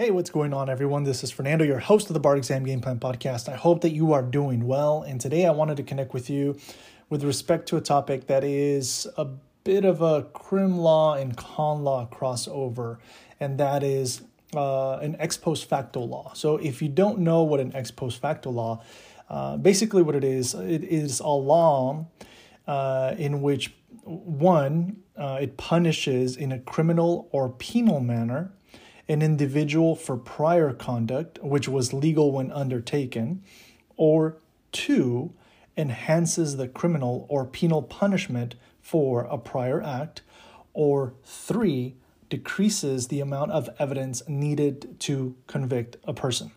Hey, what's going on, everyone? This is Fernando, your host of the Bar Exam Game Plan Podcast. I hope that you are doing well. And today I wanted to connect with you with respect to a topic that is a bit of a crim law and con law crossover, and that is uh, an ex post facto law. So, if you don't know what an ex post facto law, uh, basically what it is, it is a law uh, in which one, uh, it punishes in a criminal or penal manner an individual for prior conduct which was legal when undertaken, or two, enhances the criminal or penal punishment for a prior act, or three, decreases the amount of evidence needed to convict a person.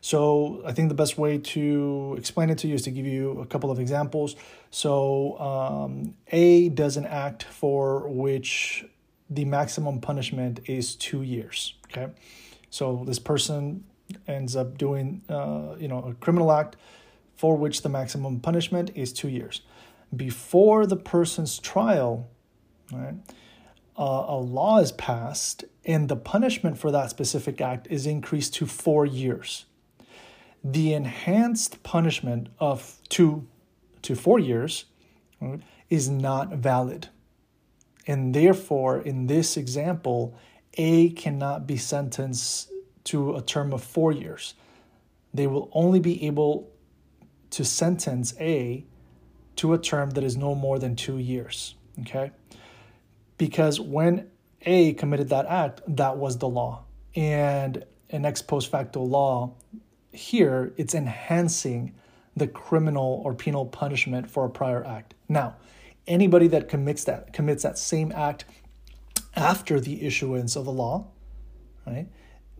So I think the best way to explain it to you is to give you a couple of examples. So um, A does an act for which the maximum punishment is two years. Okay, so this person ends up doing, uh, you know, a criminal act for which the maximum punishment is two years. Before the person's trial, right, uh, a law is passed and the punishment for that specific act is increased to four years. The enhanced punishment of two to four years right, is not valid. And therefore, in this example, A cannot be sentenced to a term of four years. They will only be able to sentence A to a term that is no more than two years. Okay? Because when A committed that act, that was the law. And an ex post facto law here, it's enhancing the criminal or penal punishment for a prior act. Now, anybody that commits that commits that same act after the issuance of the law, right?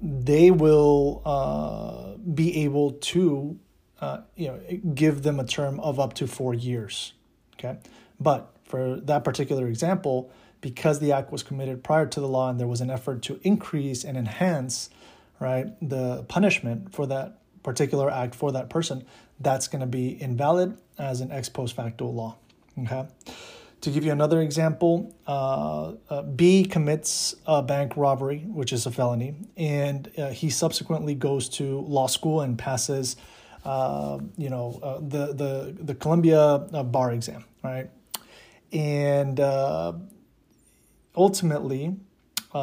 They will uh, be able to, uh, you know, give them a term of up to four years. Okay, but for that particular example, because the act was committed prior to the law and there was an effort to increase and enhance, right, the punishment for that particular act for that person, that's going to be invalid as an ex post facto law. Okay. To give you another example, uh, uh, B commits a bank robbery, which is a felony, and uh, he subsequently goes to law school and passes, uh, you know, uh, the the the Columbia uh, bar exam, right? And ultimately,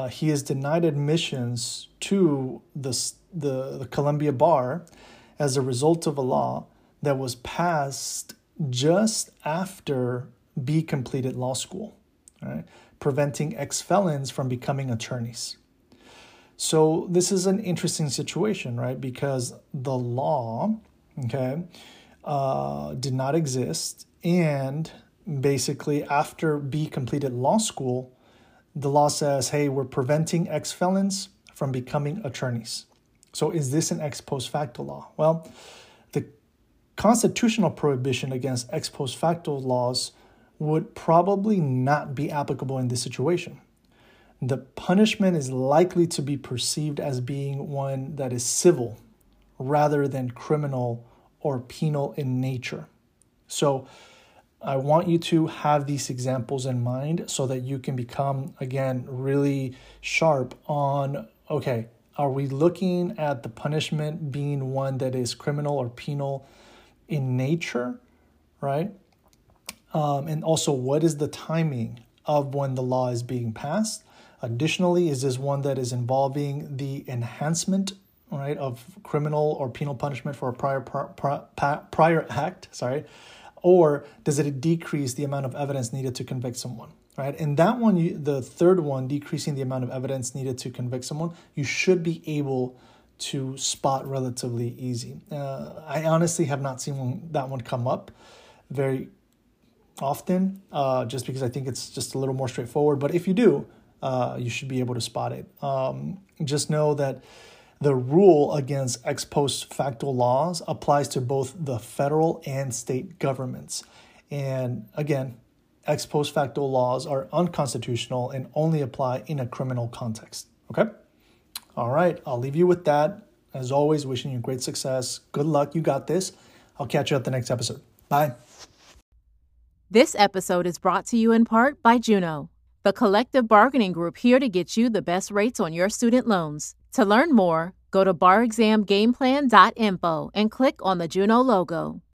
he is denied admissions to the, the the Columbia bar as a result of a law that was passed just after B completed law school, right? preventing ex felons from becoming attorneys. So this is an interesting situation, right? Because the law, okay, uh, did not exist, and basically after B completed law school, the law says, "Hey, we're preventing ex felons from becoming attorneys." So is this an ex post facto law? Well, constitutional prohibition against ex post facto laws would probably not be applicable in this situation. The punishment is likely to be perceived as being one that is civil rather than criminal or penal in nature. So, I want you to have these examples in mind so that you can become, again, really sharp on okay, are we looking at the punishment being one that is criminal or penal in nature, right? Um, and also, what is the timing of when the law is being passed? Additionally, is this one that is involving the enhancement, right, of criminal or penal punishment for a prior prior, prior act? Sorry, or does it decrease the amount of evidence needed to convict someone? Right, and that one, you, the third one, decreasing the amount of evidence needed to convict someone, you should be able to spot relatively easy. Uh, I honestly have not seen one, that one come up very often, uh, just because I think it's just a little more straightforward. But if you do, uh, you should be able to spot it. Um, just know that the rule against ex post facto laws applies to both the federal and state governments. And again, ex post facto laws are unconstitutional and only apply in a criminal context. Okay? All right, I'll leave you with that. As always, wishing you great success. Good luck. You got this. I'll catch you at the next episode. Bye. This episode is brought to you in part by Juno. the collective bargaining group here to get you the best rates on your student loans. To learn more, go to barexamgameplan.info and click on the Juno logo.